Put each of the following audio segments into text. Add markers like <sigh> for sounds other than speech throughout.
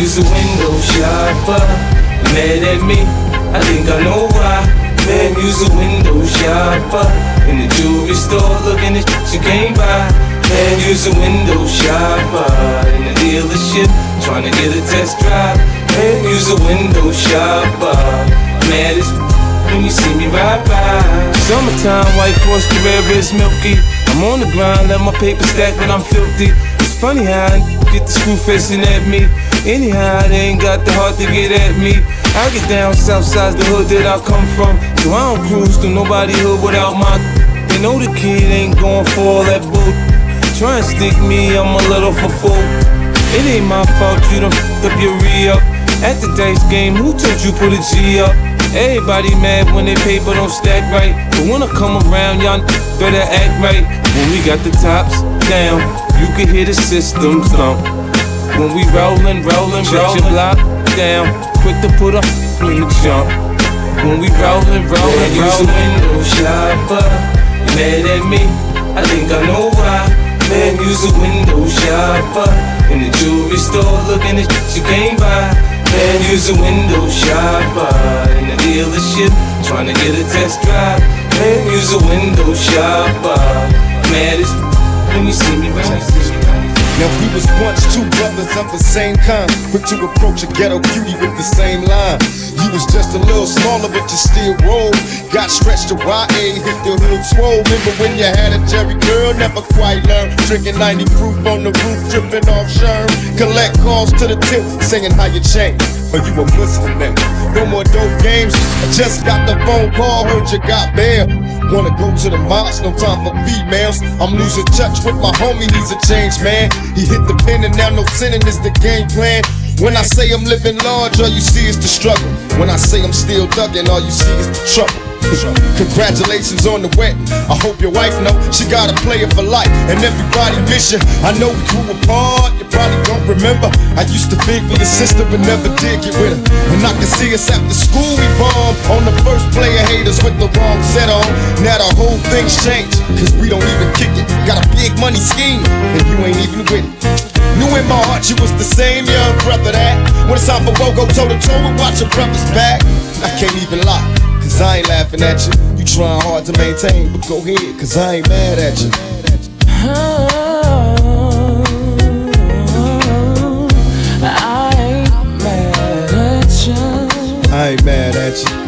use a window shopper. Mad at me, I think I know why. Man, use a window shopper. In the jewelry store, looking at shit you can't buy. Man, use a window shopper. In the dealership, trying to get a test drive. Man, use a window shopper. Mad as when you see me ride by. Summertime, white Porsche Carrera is milky. I'm on the grind, let my paper stack when I'm filthy. It's funny how I get the screw facing at me. Anyhow, they ain't got the heart to get at me. I get down south side the hood that I come from. So I don't cruise to nobody hood without my. They know the kid ain't going for all that bull. Try and stick me, I'm a little for fool. It ain't my fault you done f***ed up your re-up. At the dice game, who told you put a G up? Everybody mad when they paper don't stack right. But when I come around, y'all better act right. When we got the tops down, you can hear the system thump. When we rollin', rollin', shut your block down. Quick to put a in the jump. When we rollin', rollin', use a window shopper. Mad at me, I think I know why. Man, use a window shopper. In the jewelry store, looking at shit you can't buy. Man, use a window shopper. In the dealership, trying to get a test drive. Man, use a window shopper. Mad as when you see me right. Now we was once two brothers of the same kind, quick to approach a ghetto cutie with the same line. You was just a little smaller, but you still roll. Got stretched to YA, hit the hood swole. Remember when you had a Jerry girl, never quite learned. Drinking 90 proof on the roof, dripping off sherm. Collect calls to the tip, singing how you changed. Or you a Muslim now. No more dope games. I just got the phone call, heard you got bail. Wanna go to the mosque, no time for females. I'm losing touch with my homie, needs a change, man. He hit the pen and now no sinning is the game plan. When I say I'm living large, all you see is the struggle. When I say I'm still thugging, all you see is the trouble. Congratulations on the wedding. I hope your wife know she got a player for life, and everybody miss you. I know we grew apart. You probably don't remember. I used to think for your sister, but never did get with her. And I can see us after school we bombed on the first player haters with the wrong set on. Now the whole thing's changed, cause we don't even kick it. Got a big money scheme, and you ain't even with it. Knew in my heart you was the same young brother that when it's time for go toe to toe and watch your brother's back. I can't even lie. Cause I ain't laughing at you. You trying hard to maintain, but go ahead, cause I ain't mad at you. Oh, I ain't mad at you. I ain't mad at you.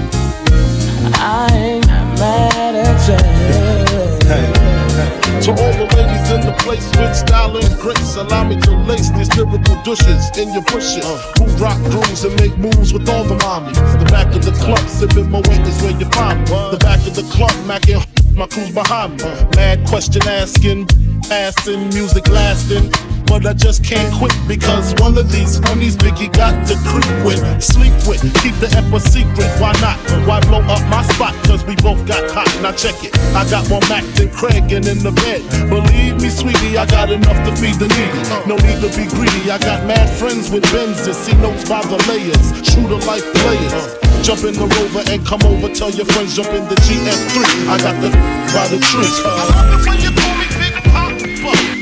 The ladies in the place with style and grace, allow me to lace these lyrical douches in your bushes. Uh. Who rock grooves and make moves with all the mommies. The back of the club, sipping my weight is where you find me. The back of the club, macking <laughs> my crew's behind me. Uh. Mad question asking, passing, music lasting. But I just can't quit because one of these homies Biggie got to creep with, sleep with, keep the F a secret. Why not? Why blow up my spot? Cause we both got hot. Now check it. I got more Mac than Craig and in the bed. Believe me, sweetie, I got enough to feed the needy. No need to be greedy. I got mad friends with Benzes. See notes by the layers. True to life players. Jump in the rover and come over. Tell your friends jump in the GS3. I got the by the tree. I love it when you call me.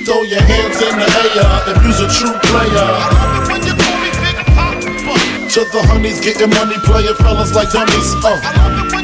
Throw your hands in the air if you's a true player. I love it when you call me Big Papa. To the honeys getting money, playing fellas like dummies. Uh.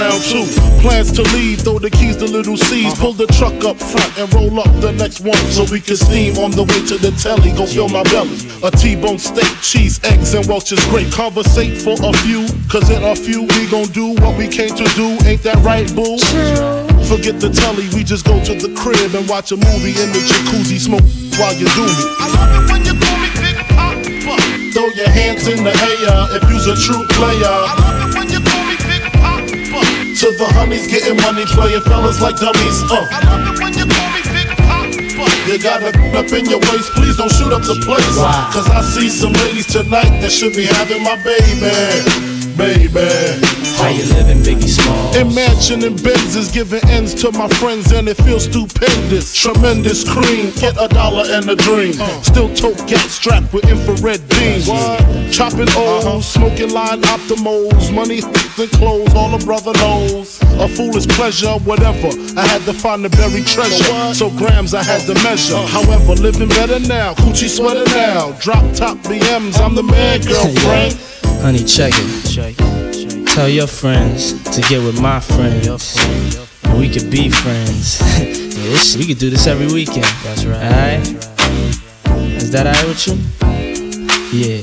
around two. Plans to leave, throw the keys to little Cease. Pull the truck up front and roll up the next one so we can steam on the way to the telly. Go fill my belly. A T-bone steak, cheese, eggs, and Welch's grape. Conversate for a few, cause in a few we gon' do what we came to do. Ain't that right, boo? Forget the telly, we just go to the crib and watch a movie in the jacuzzi, smoke while you do me. I love it when you call me Big Papa. Throw your hands in the air if you's a true player. To the honeys getting money, playing fellas like dummies. Uh. I love it when you call me Big Papa. You got a up in your waist, please don't shoot up the place. Cause I see some ladies tonight that should be having my baby. Baby. How you living, Biggie Smalls? Imagine in Benzes giving ends to my friends and it feels stupendous. Tremendous cream, get a dollar and a dream. Still tote gas strapped with infrared beams. Chopping O's, uh-huh. smoking line optimals. Money and clothes, all a brother knows. A foolish pleasure, whatever. I had to find the buried treasure. So grams I had to measure. Uh-huh. However, living better now. Coochie sweater now. Drop top BMs, I'm the man, girlfriend. Honey, check it. Tell your friends to get with my friends. And we could be friends. <laughs> yeah, we could do this every weekend. That's right. Alright? Is that alright with you? Yeah.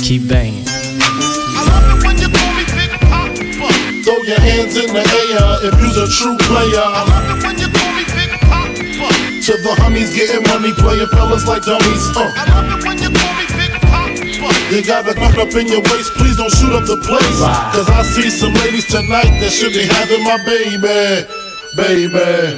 Keep banging. I love it when you call me Big Papa. Throw your hands in the air if you's a true player. I love it when you call me Big Papa. To the homies getting money, playing fellas like dummies. Uh. You got the knock up in your waist, please don't shoot up the place. Cause I see some ladies tonight that should be having my baby. Baby.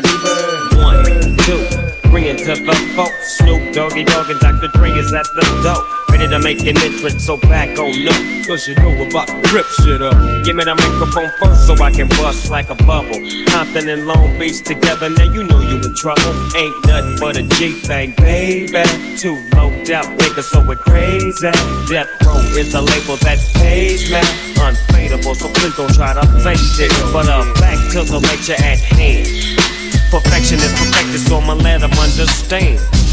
One, two, bring it to the folks. Snoop Doggy Dogg and Dr. Dre is at the door. Ready to make an entrance, so back on up. Cause you know about to rip shit up. Give me the microphone first so I can bust like a bubble. Compton and Long Beach together, now you know you in trouble. Ain't nothing but a G thing, baby. Too low out niggas, so we're crazy. Death Row is the label that pays me. Unfadable, so please don't try to fake this. But uh, back to the lecture at hand. Perfection is perfected, so I'ma let them understand.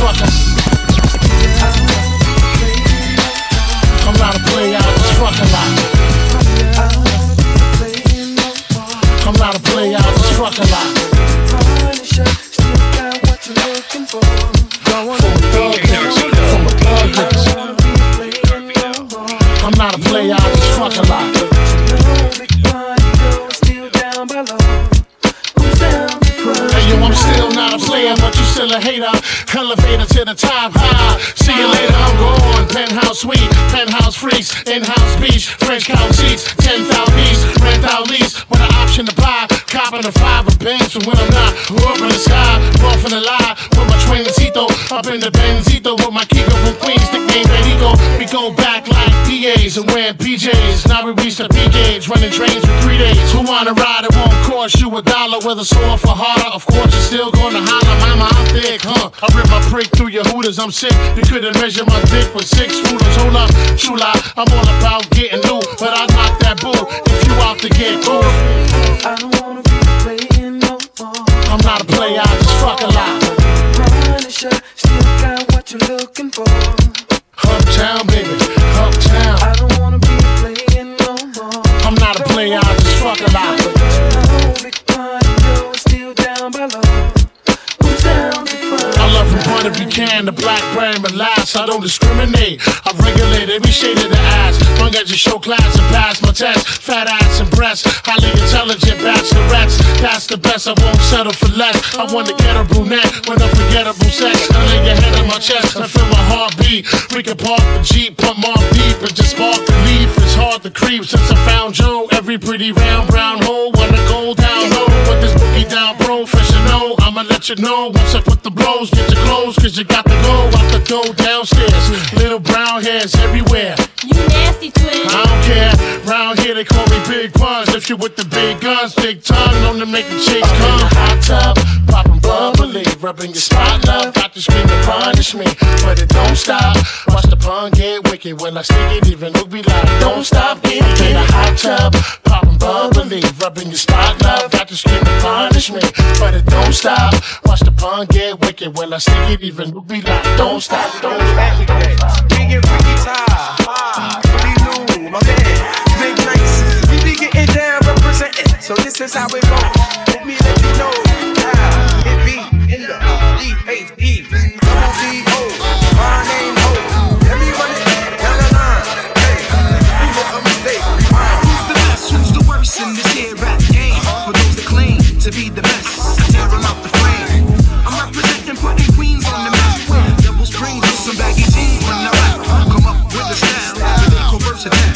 Fucking. I'm not a play out this fucking lot. Elevator to the top, high. See you later, I'm gone. Penthouse suite, penthouse freaks, in-house beach, French couch seats, 10,000 piece, rent out lease, with an option to buy. Copping the five of bands from when I'm not. Up in the sky, off in the lie, with my twincito, up in the Benzito, with my Kiko from Queens. We go back like DAs and wearing PJs. Now we reach the P gauge, running trains for three days. Who wanna ride? It won't cost you a dollar, whether sore for harder. Of course, you're still gonna holler, mama, I'm thick, huh? I rip my prick through your hooters, I'm sick. You couldn't measure my dick with six rulers. Hold up, true lie, I'm all about getting new, but I knock that bull if you out to get cool. I don't wanna be playing no more. I'm not a player, I just fucking lie. Punisher, still got what you're looking for. Uptown, baby, uptown. I don't wanna be playing no more. I'm not a player, I just fucking lie. Big Every if you can, the black brain relax. I don't discriminate. I regulate every shade of the ass. Long as you show class and pass my test. Fat ass and breasts. Highly intelligent bachelorettes. That's the best. I won't settle for less. I want to get a brunette with unforgettable sex. I lay your head on my chest. I feel my heartbeat. We can park the Jeep, pump off deep, and just spark the leaf. It's hard to creep since I found Joe. Every pretty round brown hole let you know what's up with the blows Get your clothes, cause you got to go I could go downstairs. Little brown hairs everywhere. You nasty twins. I don't care. Round here they call me Big Buns. If you with the big guns, big time, known to make the chicks come. The hot tub, popping bubbly, rubbing your spot, love. Got to scream to punish me, but it don't stop. Watch the pun get wicked when I stick it, even Luke be like, don't stop, get it. In the hot tub, pop Bubbly, rubbing your spotlight, got to skin to punish me, but it don't stop. Watch the pun get wicked, well I stick it even will be like, don't stop, don't stop. Big and new, my man. Big we be getting down representing, so this is how it goes. Let me let you know, how it be in the E-H-E. to that.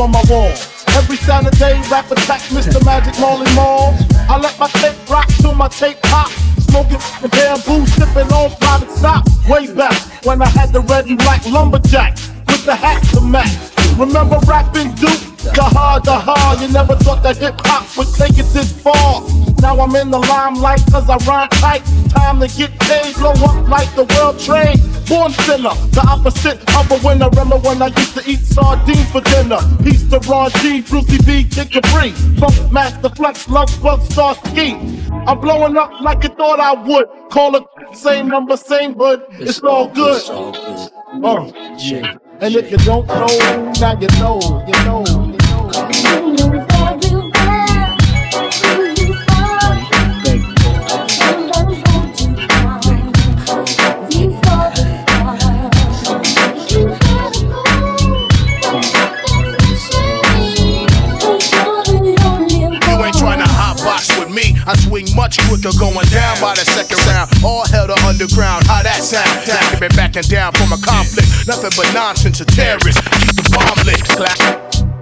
on my wall. Every Saturday, rap attack Mr. Magic Marley Marl. I let my tape rock till my tape pop. Smoking and Bambu, sipping on private stock. Way back when I had the red and black lumberjack with the hat to match. Remember rapping Duke? The hard, the hard, you never thought that hip hop would take it this far. Now I'm in the limelight cause I rhyme tight. Time to get paid, blow up like the world trade. Born sinner, the opposite of a winner. Remember when I used to eat sardines for dinner? Peace to Ron G, Brucey B, Kid Capri. Funkmaster Flex, Love Bug, Star Ski. I'm blowing up like you thought I would. Call it same number, same hood. It's, it's all good. It's all good. Uh, yeah. And if you don't know, now you know, you know quicker going down by the second round. All hell to underground. How that sound? Now been backing down from a conflict. Nothing but nonsense. A terrorist. Keep the bomb lit. Clap.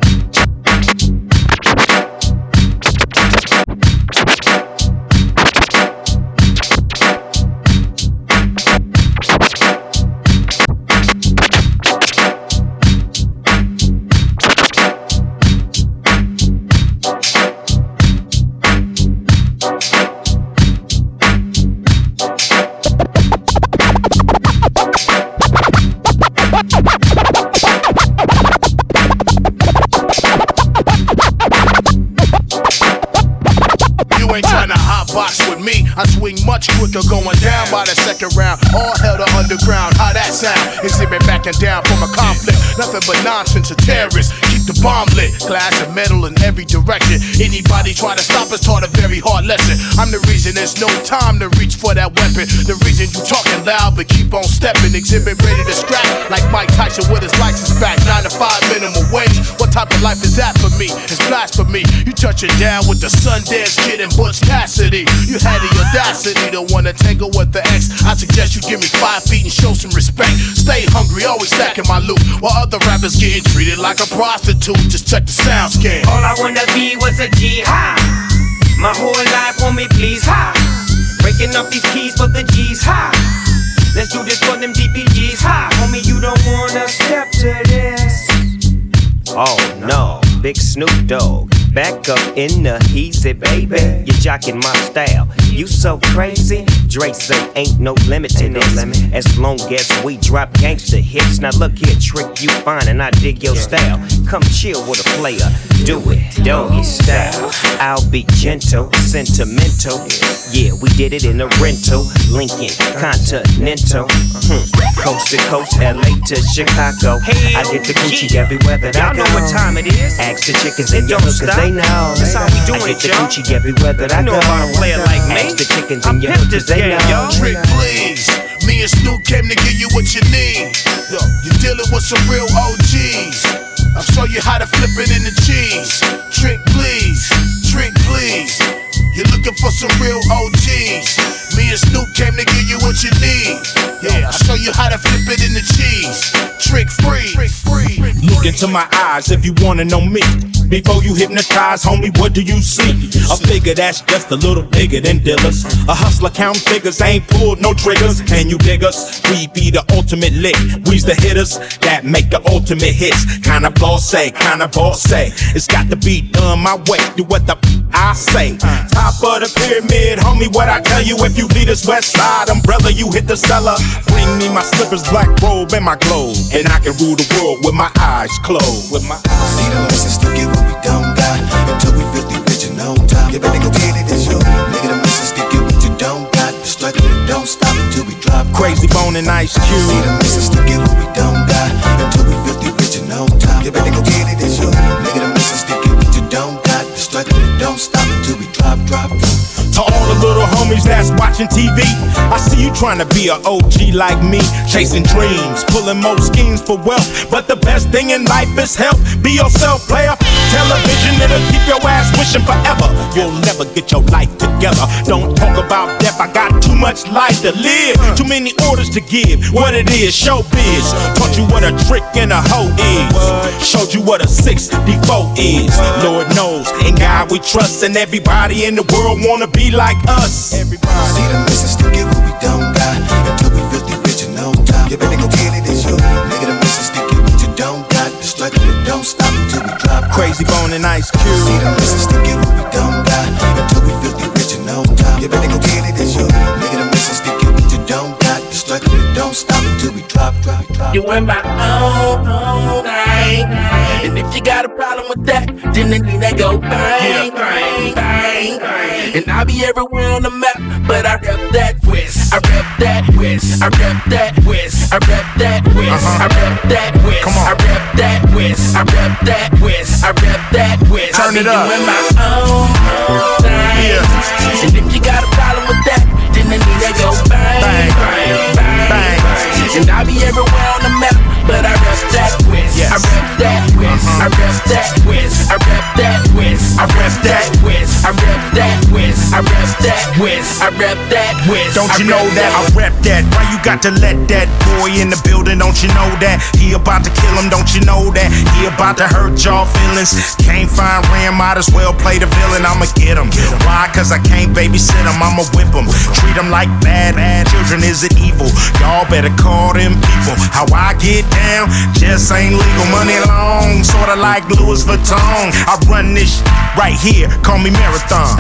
I swing much quicker going down by the second round. All hell to underground. How that sound? Xzibit backing down from a conflict. Nothing but nonsense. A terrorist. Keep the bomb lit. Glass and metal in every direction. Anybody try to stop us taught a very hard lesson. I'm the reason there's no time to reach for that weapon. The reason you talking loud but keep on stepping. Xzibit ready to scrap like Mike Tyson with his license back. Nine to five minimum wage. What type of life is that for me? It's blasphemy. You touching down with the Sundance Kid and Butch Cassidy. You had the audacity to wanna tangle with the ex. I suggest you give me five feet and show some respect. Stay hungry, always stacking my loot. While other rappers getting treated like a prostitute. Just check the sound scan. All I wanna be was a G high. My whole life want me please high. Breaking up these keys for the G's high. Let's do this for them DPGs high. Homie, you don't wanna step to this. Oh no, big Snoop Dogg. Back up in the easy, baby. You're jocking my style. You so crazy. Dre say ain't no limit to this. As long as we drop gangster hits. Now look here, trick you fine and I dig your style. Come chill with a player. Do it, doggy style. I'll be gentle, sentimental. Yeah, we did it in a rental. Lincoln Continental. Hmm. Coast to coast, LA to Chicago. I get the Gucci everywhere that I Y'all know what time it is. Ask the chickens It your don't cause they know. That's how we doing I get it, the y'all. Gucci everywhere that I You know about a player like me. Ask the chickens I in your pimped hood, this they game, know. y'all. Trick, please. Me and Snoop came to give you what you need. Yo, you're dealing with some real OGs. I'll show you how to flip it in the cheese. Trick, please. Trick, please. You're looking for some real OGs. Me and Snoop came to give you what you need. Yeah, I'll show you how to flip it in the cheese. Trick free. Trick free. Look into my eyes if you wanna know me. Before you hypnotize, homie, what do you see? A figure that's just a little bigger than dealers. A hustler count figures, ain't pulled no triggers. Can you dig us? We be the ultimate lick. We's the hitters that make the ultimate hits. Kinda boss say, kinda boss say. It's got to be done my way. Do what the I say. Top of the pyramid, homie, what I tell you? If you lead us west side umbrella, you hit the cellar. Bring me my slippers, black robe, and my globe. And I can rule the world with my eyes closed. With my eyes See the message to get what we don't got Until we filthy rich and no time. You better go get it, it's your Nigga, the message to get what you don't got. The struggle and don't stop until we drop. Krayzie Bone and ice Cube. See the message to get what we don't got Until we filthy rich and no time. You better go get it, it's your Nigga, the message to get what you don't got. The struggle and don't stop until we drop, drop. To all the little homies that's watching TV, I see you trying to be a OG like me, chasing dreams, pulling more schemes for wealth. But the best thing in life is health. Be yourself, player. Television, it'll keep your ass wishing forever. You'll never get your life together. Don't talk about death, I got too much life to live. Too many orders to give. What it is, showbiz. Taught you what a trick and a hoe is. Showed you what a 64 is. Lord knows, in God we trust, and everybody in the world wanna be like us. Everybody. See the message to get what we don't got. Until we filthy rich and no time. You better go get it, it's your Nigga, the message to get what you don't got. The struggle and don't stop until we drop. Krayzie Bone and ice Cube. See the message to get what we don't got. Until we filthy rich and no time. You better go get it, it's your Nigga, the message to get what you don't got. The struggle and don't stop until we drop. you in my own, own thing. And if you got a problem with that, then they need to go bang, bang, bang, bang. And I'll be everywhere on the map, but I rep that West. I rep that West. I rep that West. I rep that West. Uh-huh. I rep that West. Come on. I rep that West. I rep that West. I rep that. Turn I it up. doing my own, own thing. And if you got a problem with that, then they need to go bang, Bang. bang, bang, Bang. bang. And I'll be everywhere on the map, I rep that West. I rep that West. I rep that West. I rep that West. I rep that West. I rep that West. I rep that West. Don't you know that I rep that? Why you got to let that boy in the building? Don't you know that he about to kill him? Don't you know that he about to hurt y'all feelings? Can't find Ram, might as well play the villain. I'ma get him. Why? Cause I can't babysit him. I'ma whip him. Treat him like bad, bad children. Is it evil? Y'all better call them people. How I get down just ain't legal. Money long, sorta like Louis Vuitton. I run this sh- right here. Call me Marathon.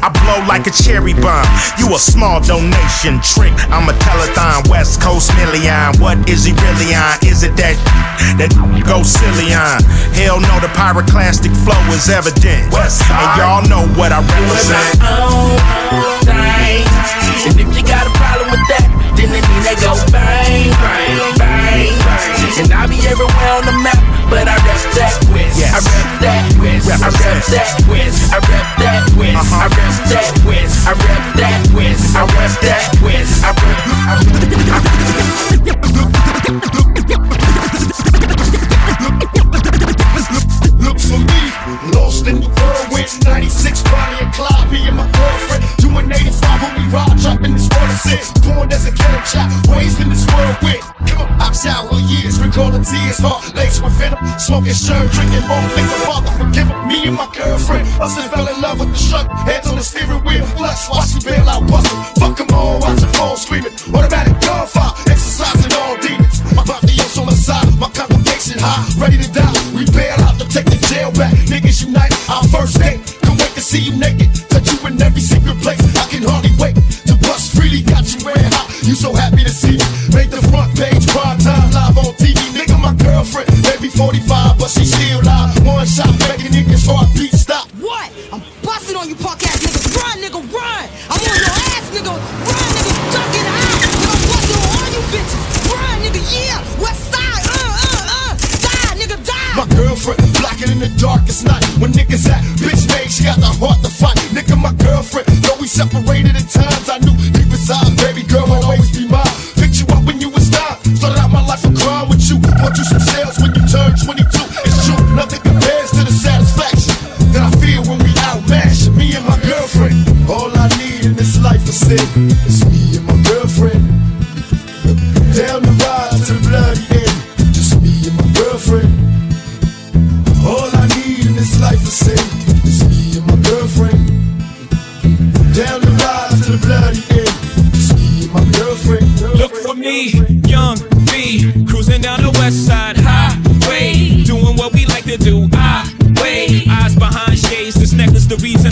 I blow like a cherry bomb. You a small donation trick. I'm a telethon, West Coast million. What is he really on? Is it that that go silly on? Hell no, the pyroclastic flow is evident. And y'all know what I represent. own, own thing. And if you got a problem with that, then need to go bang, bang. And I'll be everywhere on the map, but I rep that West. Yes. I rep that West. I rep that West. I rep that West. I rep that West. I rep that West. I rep that West. I rep. Look for me, lost in the whirlwind. 96 85 when we ride, dropping this water set. Born as a killer child, raised in this whirlwind. Come on, I've showered years, recalling tears, heart laced with venom. Smoking sherm, drinking more, think the father forgive. Me and my girlfriend, us and fell in love with the truck. Hands on the steering wheel, clutch, watch me bail out, bustin'.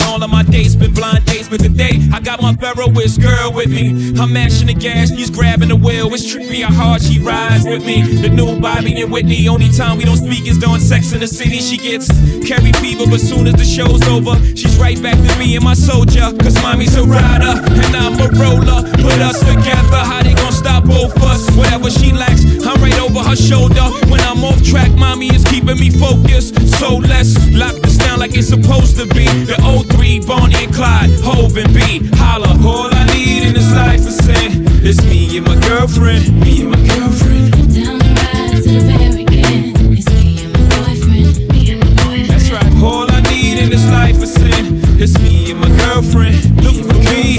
All of my dates been blind dates. But today, I got my Ferroist girl with me. I'm mashing the gas, she's grabbing the wheel. It's trippy how hard she rides with me. The new Bobby and Whitney. Only time we don't speak is during sex in the city. She gets Carrie fever, but soon as the show's over, she's right back to me and my soldier. Cause mommy's a rider and I'm a roller. Put us together, how they gon' stop both us? Whatever she lacks, I'm right over her shoulder. When I'm off track, mommy is keeping me focused. So let's lock this down like it's supposed to be. The 03, Bonnie and Clyde, Hove and B. Holla, all I need in this life is sin. It's me and my girlfriend, me and my girlfriend. Down the ride to the very end. It's me and my boyfriend. Me and my boyfriend. That's right. All I need in this life is sin. It's me and my girlfriend. Look for me.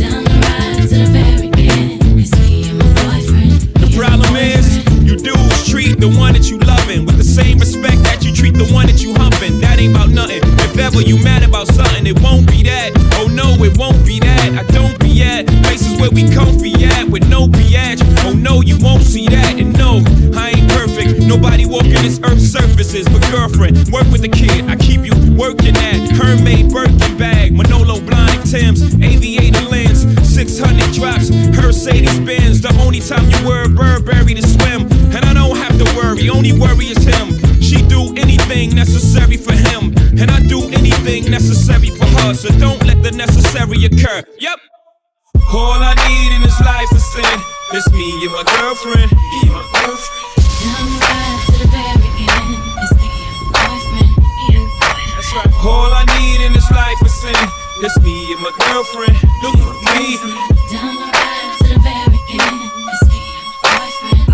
Down the ride to the very end. It's me and my boyfriend. The problem is, you dudes treat the one that you do necessary for her. So don't let the necessary occur. Yep. All I need in this life is sin. It's me and my girlfriend. Me and my girlfriend. Down the ride to the very end. It's me and my boyfriend. That's right. All I need in this life is sin. It's me and my girlfriend. Look for me. Down the ride to the very end. It's me and my boyfriend.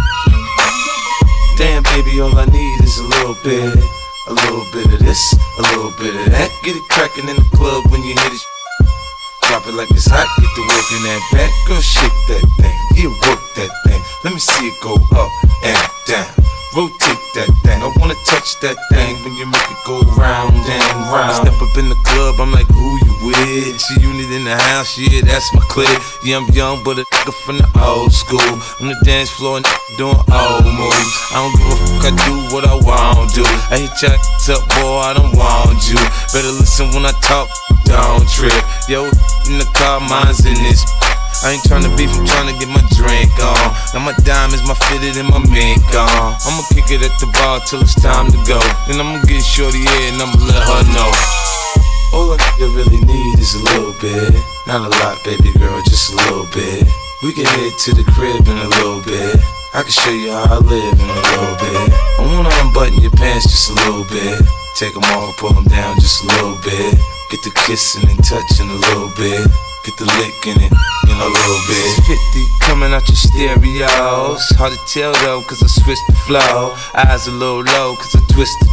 Damn, baby, all I need is a little bit. A little bit of this, a little bit of that. Get it crackin' in the club when you hit it. Drop it like it's hot, get the work in that back. Girl, shake that thing, yeah, work that thing. Let me see it go up and down. Rotate that thing. I wanna touch that thing when you make it go round and round. I step up in the club, I'm like, who you with? She unit in the house, yeah, that's my clique. Yeah, I'm young, but a nigga from the old school. On the dance floor and doing old moves. I don't give a fuck, I do what I want to. I hit your ass up, boy, I don't want you. Better listen when I talk, don't trip. Yo, in the car, mine's in this. I ain't tryna beef, I'm tryna get my drink on. Now my diamonds, my fitted, and my mink on. I'ma kick it at the bar till it's time to go. Then I'ma get shorty here and I'ma let her know. All nigga really need is a little bit. Not a lot, baby girl, just a little bit. We can head to the crib in a little bit. I can show you how I live in a little bit. I wanna unbutton your pants just a little bit. Take them off, pull them down just a little bit. Get the kissing and touching a little bit. Get the lick in it in a little bit. 50 coming out your stereos. Hard to tell though, cause I switched the flow. Eyes a little low, cause I twisted.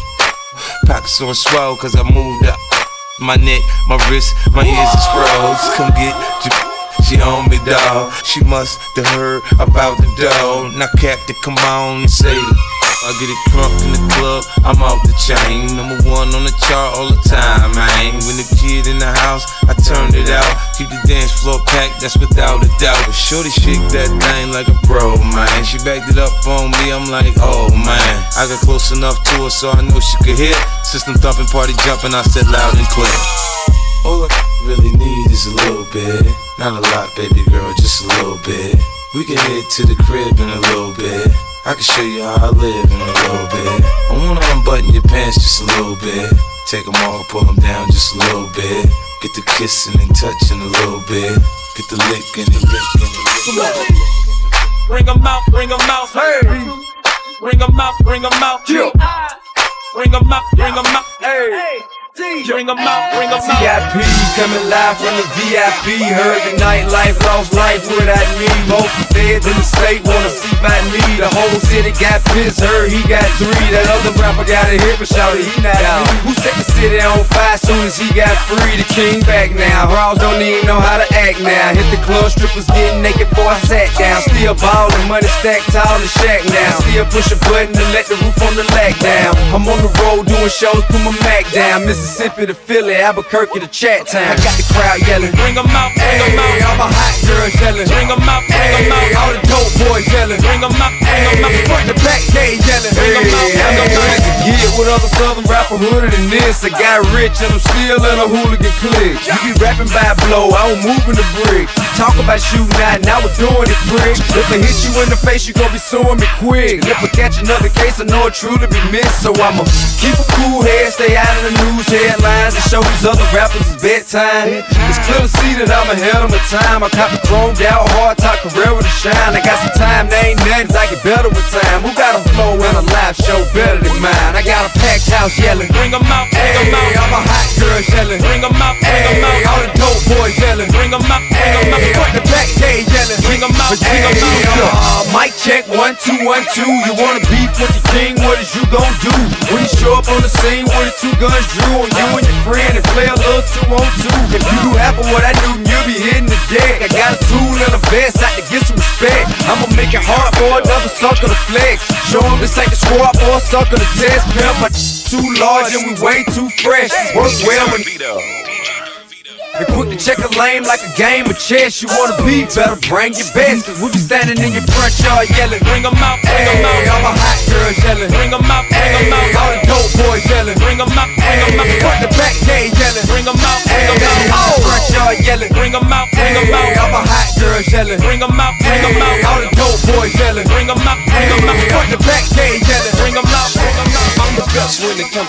Pockets on swell, cause I moved up. My neck, my wrist, my ears is froze. Come get your. <laughs> She on me, dawg. She must have heard about the dough. Now, Captain, come on and say the. I get it crunk in the club, I'm off the chain. Number one on the chart all the time, man. When the kid in the house, I turn it out. Keep the dance floor packed, that's without a doubt. But Shorty shake that thing like a pro, man. She backed it up on me, I'm like, oh man. I got close enough to her so I know she could hear. System thumping, party jumping, I said loud and clear. All I really need is a little bit. Not a lot, baby girl, just a little bit. We can head to the crib in a little bit. I can show you how I live in a little bit. I wanna unbutton your pants just a little bit. Take them off, pull them down just a little bit. Get the kissing and touching a little bit. Get the licking and licking and licking. Bring 'em out, bring 'em out, hey. Bring 'em out, bring 'em out, Bring 'em out, bring 'em out, hey. Bring 'em out, bring 'em out. VIP coming live from the VIP. Heard the nightlife, lost life without me. Both the feds in the state wanna see by me. The whole city got pissed, heard he got three. That other rapper got a hit, but shouted he not out. Who set the city on fire soon as he got free? The king back now. Raws don't even know how to act now. Hit the club, strippers getting naked before I sat down. Still ballin', money stacked tall in shack now. Still push a button to let the roof on the lag down. I'm on the road doing shows, put my Mac down. Mississippi to Philly, Albuquerque to Chat Town. I got the crowd yelling. Bring 'em out, bring 'em out. All my hot girls yelling. Bring 'em out, bring 'em Hey, out. all the dope boys yelling. Bring 'em out, bring 'em out. Front the back gate yelling. Bring 'em out, bring 'em out. Get with other southern rapper hooded than this. I got rich and I'm still in a hooligan clique. You be rapping by a blow, I don't move in the brick. Talk about shooting out, now we're doing it, prick. If I hit you in the face, you gon' be suing me quick. If I catch another case, I know it truly be missed. So I'ma keep a cool head, stay out of the news headlines, and show these other rappers it's bedtime. It's clear to see that I'm ahead of my time. I cop the chromed out, hard top career with a shine. I got some time, there ain't nothing, I get better with time. Who got a flow and a live show better than mine? I got a packed house yelling. Bring 'em out, bring Hey, out. I'm a hot girl yelling. Bring 'em out, bring 'em Hey, out. all the dope boys yelling. Bring 'em out, bring 'em out. Hey, front the back gate yelling. Bring 'em out, bring 'em Hey, out. uh, mic check one two one two. You wanna beef with the king? What is you gon' do when you show up on the scene with the two guns drew on you and your friend and play a little two on two? If you do half of what I do, then you'll be hitting the deck. I got a tool and a vest, I can get some respect. I'ma make it hard for another sucker to flex. Show 'em this ain't the squad for a sucker to test. Pimp, my <laughs> too large and we way too fresh. Work well when and quick to check a lane like a game of chess. You wanna be better, bring your best. Cause we be standing in your front yard yelling. Bring 'em out, bring 'em Hey, out. all my hot girls yelling. Bring 'em out, bring 'em Hey, out. all the dope boys yelling. Bring 'em out, bring 'em Hey, out. front the back gate yelling. Bring 'em out, bring Hey, 'em out. all the front yard yelling. Bring 'em out, bring 'em Hey, all out. my hot girls yelling. Bring 'em out, bring 'em Hey, all the dope boys yelling. Bring 'em out, bring 'em Hey, out. front the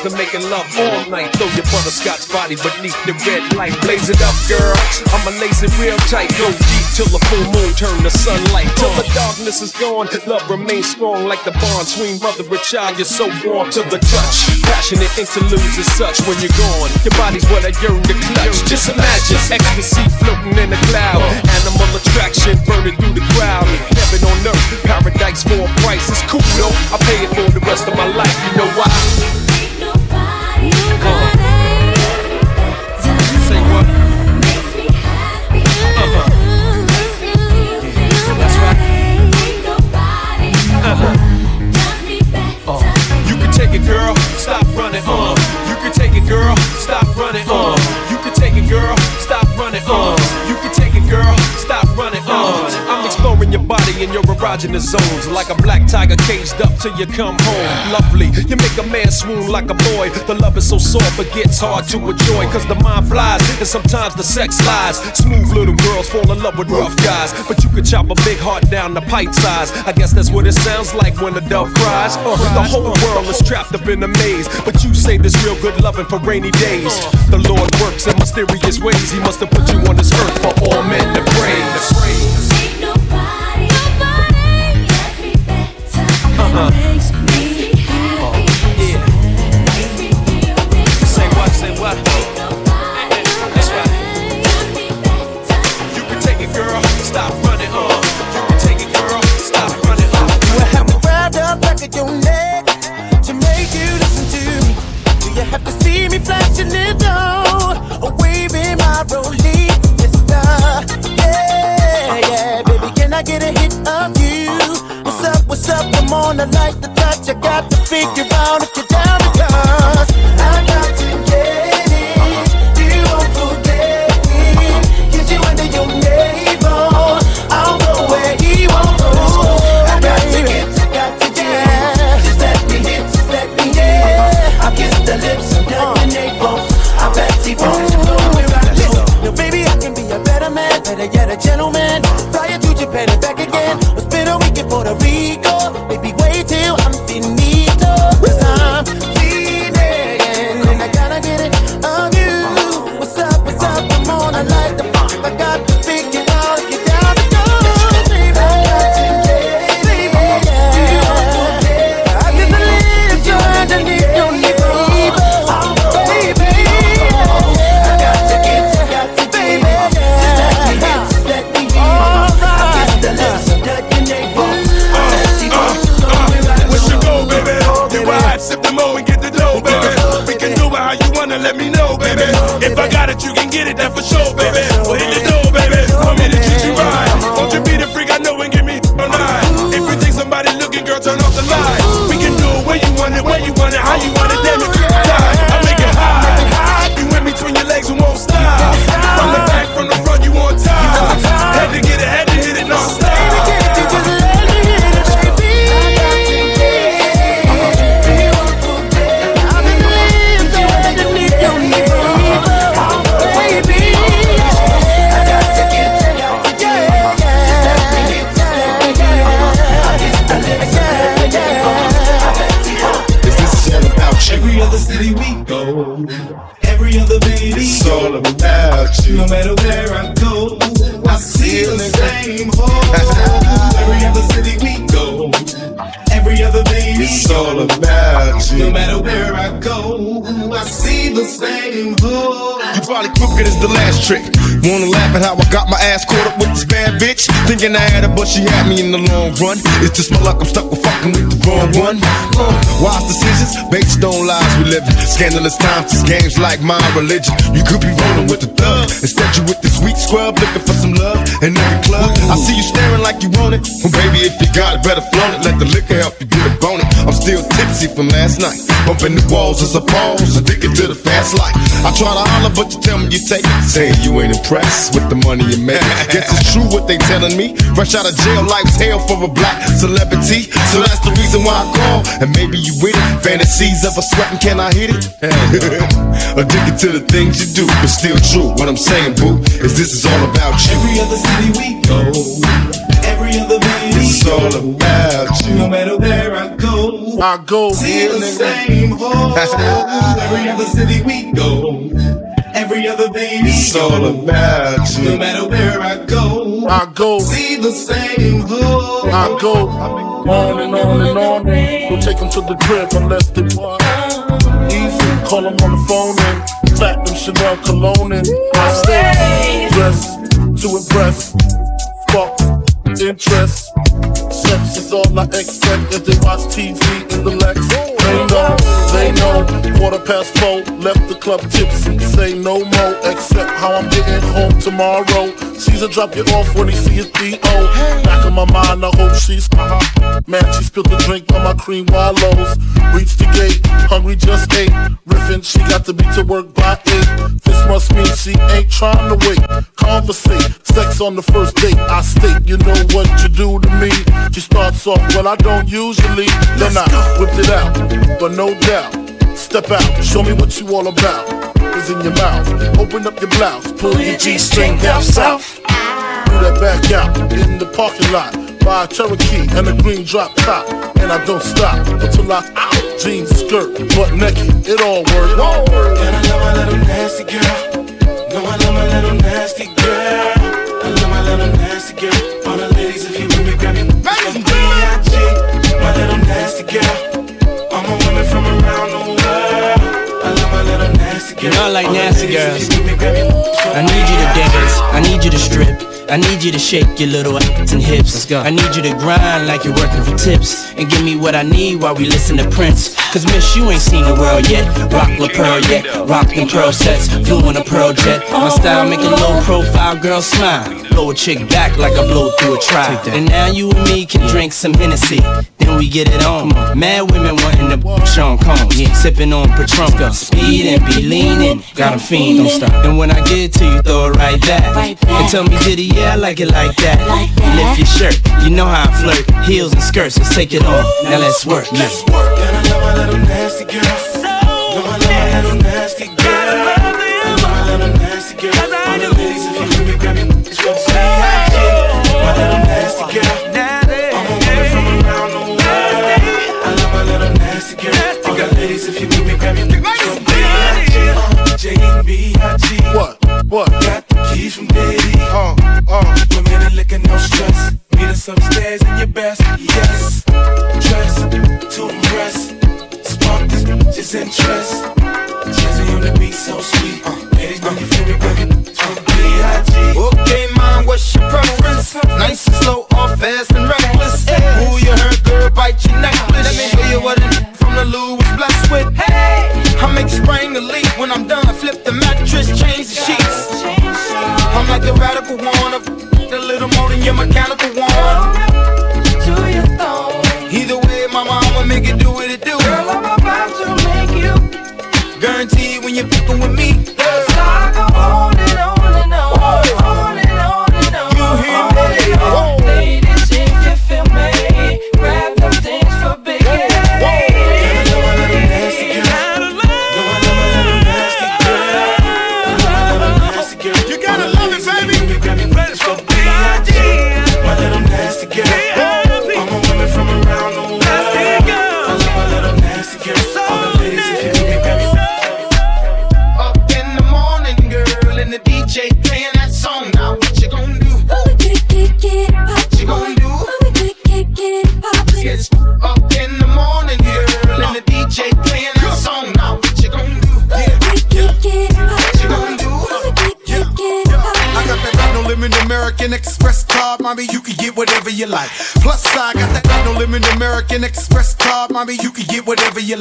to making love all night. Throw your butterscotch body beneath the red light. Blaze it up, girl. I'ma lace it real tight. Go deep till the full moon turn to sunlight. Till the darkness is gone, love remains strong like the bond between mother and child. You're so warm to the touch. Passionate interludes and such when you're gone. Your body's what I yearn to clutch. Just imagine ecstasy floating in a cloud. Animal attraction burning through the crowd. Heaven on earth, paradise for a price. It's cool though. I pay it for the rest of my life. You know why? You can take it, girl. Stop running. Uh. You can take it, girl. Stop running. Uh. Your body and your erogenous zones like a black tiger caged up till you come home. Lovely, you make a man swoon like a boy. The love is so soft, but gets hard to enjoy. Cause the mind flies and sometimes the sex lies. Smooth little girls fall in love with rough guys. But you could chop a big heart down to pipe size. I guess that's what it sounds like when a dove cries. Uh, the whole world is trapped up in a maze. But you say this real good loving for rainy days. The Lord works in mysterious ways. He must have put you on this earth for all men to praise. Uh-huh. On the light, the touch. I got to figure out if you're down every other baby. It's all about you. No matter where I go, I see the same hole. You probably crooked as the last trick. Wanna laugh at how I got my ass caught up with this bad bitch? Thinking I had her, but she had me in the long run. It's just my luck, I'm stuck with fucking with the wrong one. Uh, wise decisions based on lies we live in. Scandalous times, this game's like my religion. You could be rolling with the thug. Instead, you with this weak scrub looking for some love in every club. I see you staring like you want it. Well, baby, if you got it, better flaunt it. Let the liquor help you get a bone it. I'm still tipsy from last night. Bumping the walls as a pause, addicted to the fast life. I try to holler, but you tell me you take it. Saying you ain't impressed with the money you make. Guess it's true what they telling me. Fresh out of jail, life's hell for a black celebrity. So that's the reason why I call. And maybe you with it. Fantasies of a sweating, can I hit it? <laughs> Addicted to the things you do, but still true. What I'm saying, boo, is this is all about you. Every other city we go, every other baby. It's all about you. No matter where I go, I go. See the same <laughs> hole. Every other city we go. Every other baby It's all about you. No matter where I go. I go. See the same hole. I go on and on and on. Don't take them to the crib unless they want. Easy, call them on the phone and platinum Chanel cologne and I stay dressed to impress. Fuck interest. Sex is all I expect as they watch TV in the Lex. They know, they know. Quarter past four, left the club tipsy. Say no more, except how I'm getting home tomorrow. Caesar drop you off when he see his D.O. Back in my mind, I hope she's uh-huh. Man, she spilled the drink on my cream wallows. Reached the gate, hungry just ate. Riffin', she got to be to work by eight. This must mean she ain't trying to wait. Conversate, sex on the first date. I state, you know what you do to me. She starts off, well, I don't usually. Then I whipped it out, but no doubt. Step out, show me what you all about. Is in your mouth, open up your blouse, pull your G-string down south. Do that back out in the parking lot. Buy a Cherokee and a green drop top. And I don't stop until I out. Jeans, skirt, butt naked, it all works. And I love my little nasty girl. No, I love my little nasty girl. I love my little nasty girl. All the ladies, if you with me, grab me. Ladies. My little nasty girl. All my women from around nasty girl. You know I like nasty girls. if you with me, grab me. I need you to dance, I need you to strip. I need you to shake your little ass and hips. Let's go. I need you to grind like you're working for tips. And give me what I need while we listen to Prince. Cause miss, you ain't seen the world yet. Rock La Perla yet. Rock them pearl sets. Flew in a pearl jet. My style make a low profile girl smile. Blow a chick back like I blow through a trial. And now you and me can drink some Hennessy. Then we get it on. Mad women wanting to Sean Combs. Yeah. Sipping on Patron. Speed and be leaning. Got 'em fiend. Don't stop. And when I get to you, throw it right back. And tell me, did he? Yeah, I like it like that. Lift your shirt. You know how I flirt. Heels and skirts. Let's take it off. Now let's work. Let's work. And I love my little nasty girl. No, I love my little nasty girl. What? Got the keys from Diddy. Uh, uh. Women and liquor, no stress. Meet us upstairs in your best. Yes. Dress to impress. Spark this bitch's interest. Jazzy on the beat, so sweet. Uh, ladies, know you feel me, baby. It's from B.I.G. Okay, mom, what's your preference? Nice and slow or fast and reckless? Who you heard, girl, bite your necklace? Let me show you what n- from the Lou was blessed with. Hey, I make spring the leak when I'm done. Radical a little more than your mechanical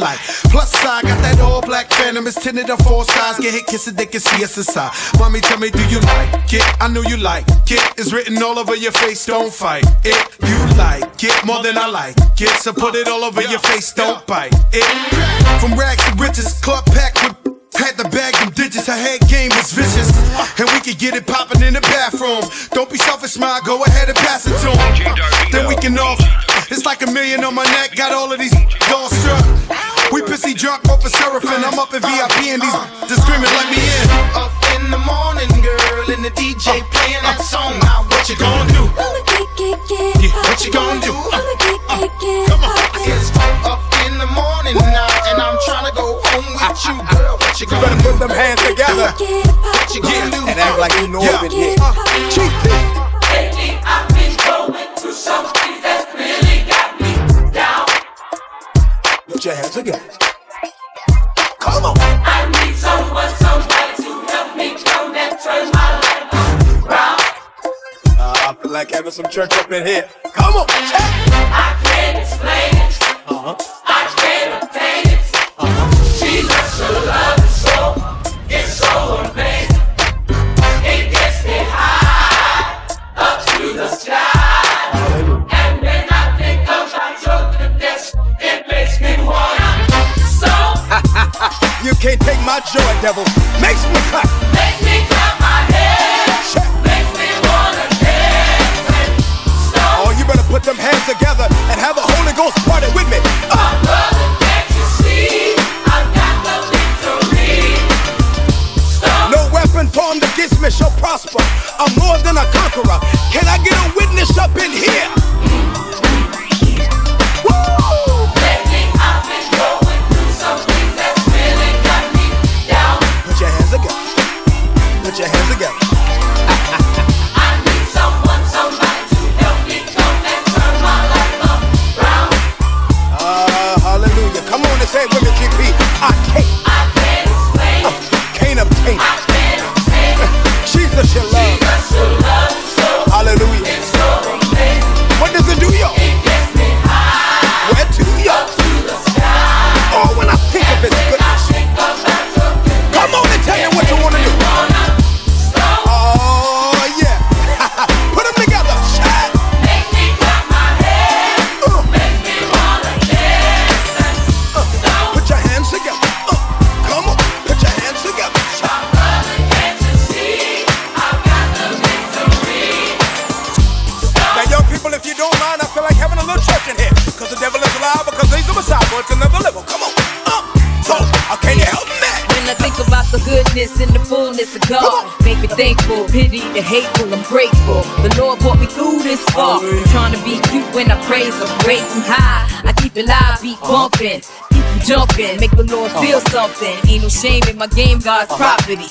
Plus, I got that all black Phantom. It's tinted on four sides. Get hit, kiss it, they can see us inside. Mommy, tell me, do you like it? I know you like it. It's written all over your face. Don't fight it. You like it more than I like it. So put it all over your face. Don't bite it. From rags to riches, club packed with. Had to bag them digits, her head game was vicious. And we could get it poppin' in the bathroom. Don't be selfish, smile, go ahead and pass it to him. Then we can off. It's like a million on my neck, got all of these dolls struck. We pissy drunk off a seraphim. I'm up in VIP and these just screaming, let me in. Up in the morning, girl, and the DJ playing that song. Now what you gonna do? What you gonna do? You better put them hands together. Yeah, and act like you know uh, I've been. Put your hands together. Come on. I need someone, somebody to help me and turn my life around. Uh, I feel like having some church up in here. Come on, check. devil. God's uh-huh. property.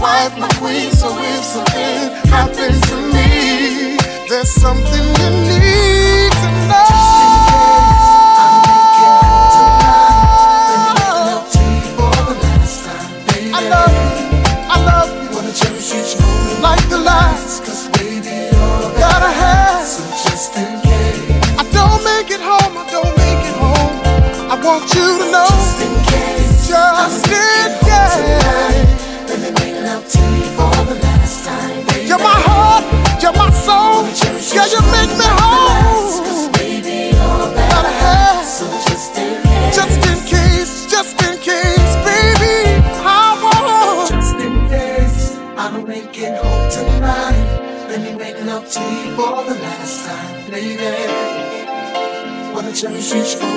wife, my queen. So if something happens to me, there's something you need. she's.